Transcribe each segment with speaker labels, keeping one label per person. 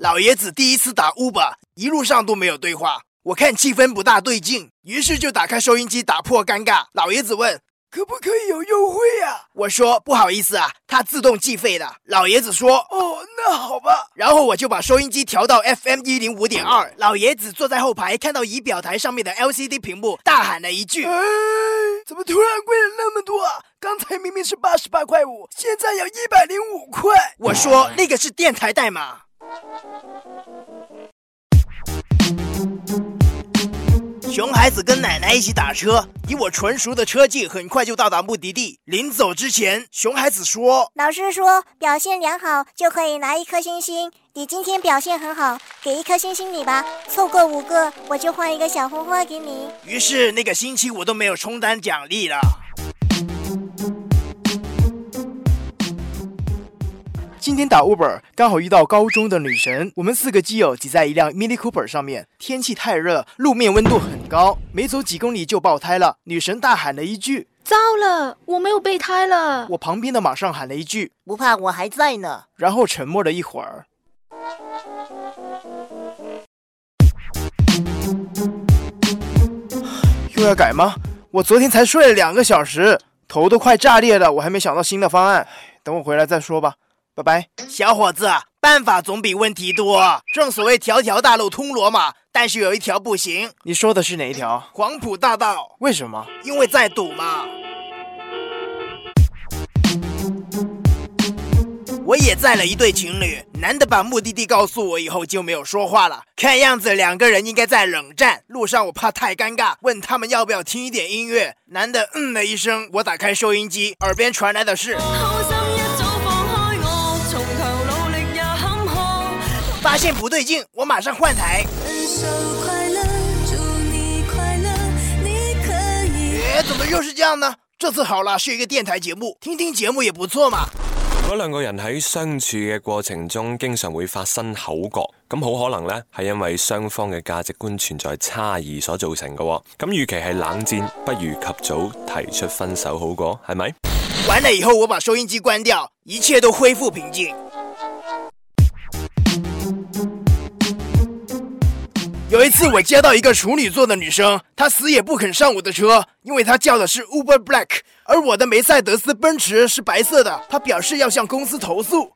Speaker 1: 老爷子第一次打 Uber，一路上都没有对话。我看气氛不大对劲，于是就打开收音机打破尴尬。老爷子问。可不可以有优惠呀？我说不好意思啊，它自动计费的。老爷子说哦，那好吧。然后我就把收音机调到 FM 一零五点二。老爷子坐在后排，看到仪表台上面的 LCD 屏幕，大喊了一句：“哎，怎么突然贵了那么多啊？刚才明明是八十八块五，现在要一百零五块。”我说那个是电台代码。熊孩子跟奶奶一起打车，以我纯熟的车技，很快就到达目的地。临走之前，熊孩子说：“
Speaker 2: 老师说表现良好就可以拿一颗星星，你今天表现很好，给一颗星星你吧。凑够五个，我就换一个小红花给你。”
Speaker 1: 于是那个星期我都没有充当奖励了。今天打 Uber，刚好遇到高中的女神。我们四个基友挤在一辆 Mini Cooper 上面，天气太热，路面温度很高，没走几公里就爆胎了。女神大喊了一句：“
Speaker 3: 糟了，我没有备胎了。”
Speaker 1: 我旁边的马上喊了一句：“
Speaker 4: 不怕，我还在呢。”
Speaker 1: 然后沉默了一会儿。又要改吗？我昨天才睡了两个小时，头都快炸裂了，我还没想到新的方案，等我回来再说吧。拜拜，小伙子，办法总比问题多。正所谓条条大路通罗马，但是有一条不行。你说的是哪一条？黄埔大道。为什么？因为在堵嘛。我也载了一对情侣，男的把目的地告诉我以后就没有说话了，看样子两个人应该在冷战。路上我怕太尴尬，问他们要不要听一点音乐。男的嗯了一声，我打开收音机，耳边传来的是。发现不对劲，我马上换台。哎，怎么又是这样呢？这次好了，是一个电台节目，听听节目也不错嘛。
Speaker 5: 如果两个人喺相处嘅过程中，经常会发生口角，咁好可能呢系因为双方嘅价值观存在差异所造成嘅。咁与其系冷战，不如及早提出分手好过，系咪？
Speaker 1: 完了以后，我把收音机关掉，一切都恢复平静。有一次，我接到一个处女座的女生，她死也不肯上我的车，因为她叫的是 Uber Black，而我的梅赛德斯奔驰是白色的。她表示要向公司投诉。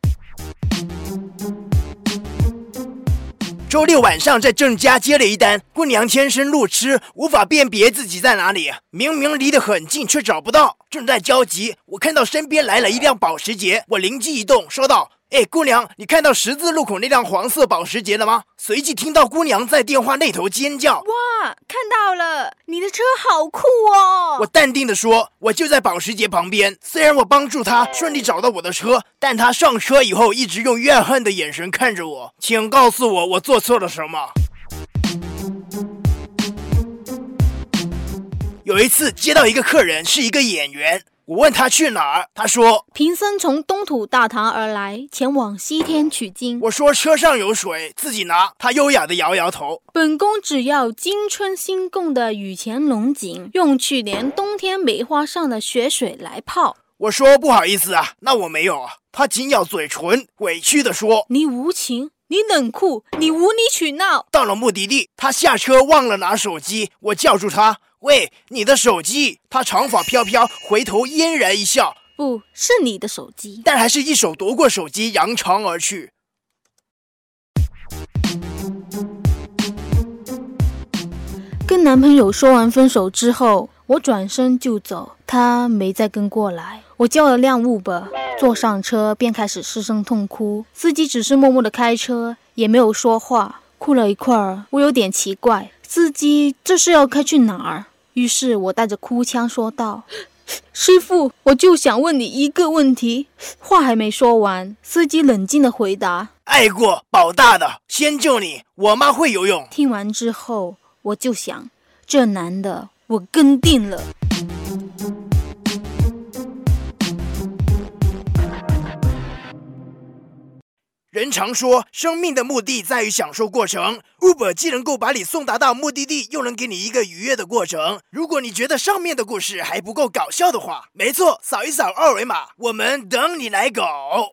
Speaker 1: 周六晚上在郑家接了一单，姑娘天生路痴，无法辨别自己在哪里，明明离得很近却找不到，正在焦急。我看到身边来了一辆保时捷，我灵机一动，说道。哎，姑娘，你看到十字路口那辆黄色保时捷了吗？随即听到姑娘在电话那头尖叫：“
Speaker 3: 哇，看到了，你的车好酷哦！”
Speaker 1: 我淡定的说：“我就在保时捷旁边。”虽然我帮助他顺利找到我的车，但他上车以后一直用怨恨的眼神看着我。请告诉我，我做错了什么？有一次接到一个客人，是一个演员。我问他去哪儿，他说
Speaker 3: 贫僧从东土大唐而来，前往西天取经。
Speaker 1: 我说车上有水，自己拿。他优雅的摇摇头。
Speaker 3: 本宫只要金春新贡的雨前龙井，用去年冬天梅花上的雪水来泡。
Speaker 1: 我说不好意思啊，那我没有啊。他紧咬嘴唇，委屈的说：“
Speaker 3: 你无情，你冷酷，你无理取闹。”
Speaker 1: 到了目的地，他下车忘了拿手机，我叫住他。喂，你的手机？他长发飘飘，回头嫣然一笑，
Speaker 3: 不是你的手机，
Speaker 1: 但还是一手夺过手机，扬长而去。
Speaker 3: 跟男朋友说完分手之后，我转身就走，他没再跟过来。我叫了辆 Uber，坐上车便开始失声痛哭，司机只是默默的开车，也没有说话。哭了一会儿，我有点奇怪，司机这是要开去哪儿？于是我带着哭腔说道：“师傅，我就想问你一个问题。”话还没说完，司机冷静的回答：“
Speaker 1: 爱过保大的，先救你。我妈会游泳。”
Speaker 3: 听完之后，我就想，这男的我跟定了。
Speaker 1: 人常说，生命的目的在于享受过程。Uber 既能够把你送达到目的地，又能给你一个愉悦的过程。如果你觉得上面的故事还不够搞笑的话，没错，扫一扫二维码，我们等你来搞。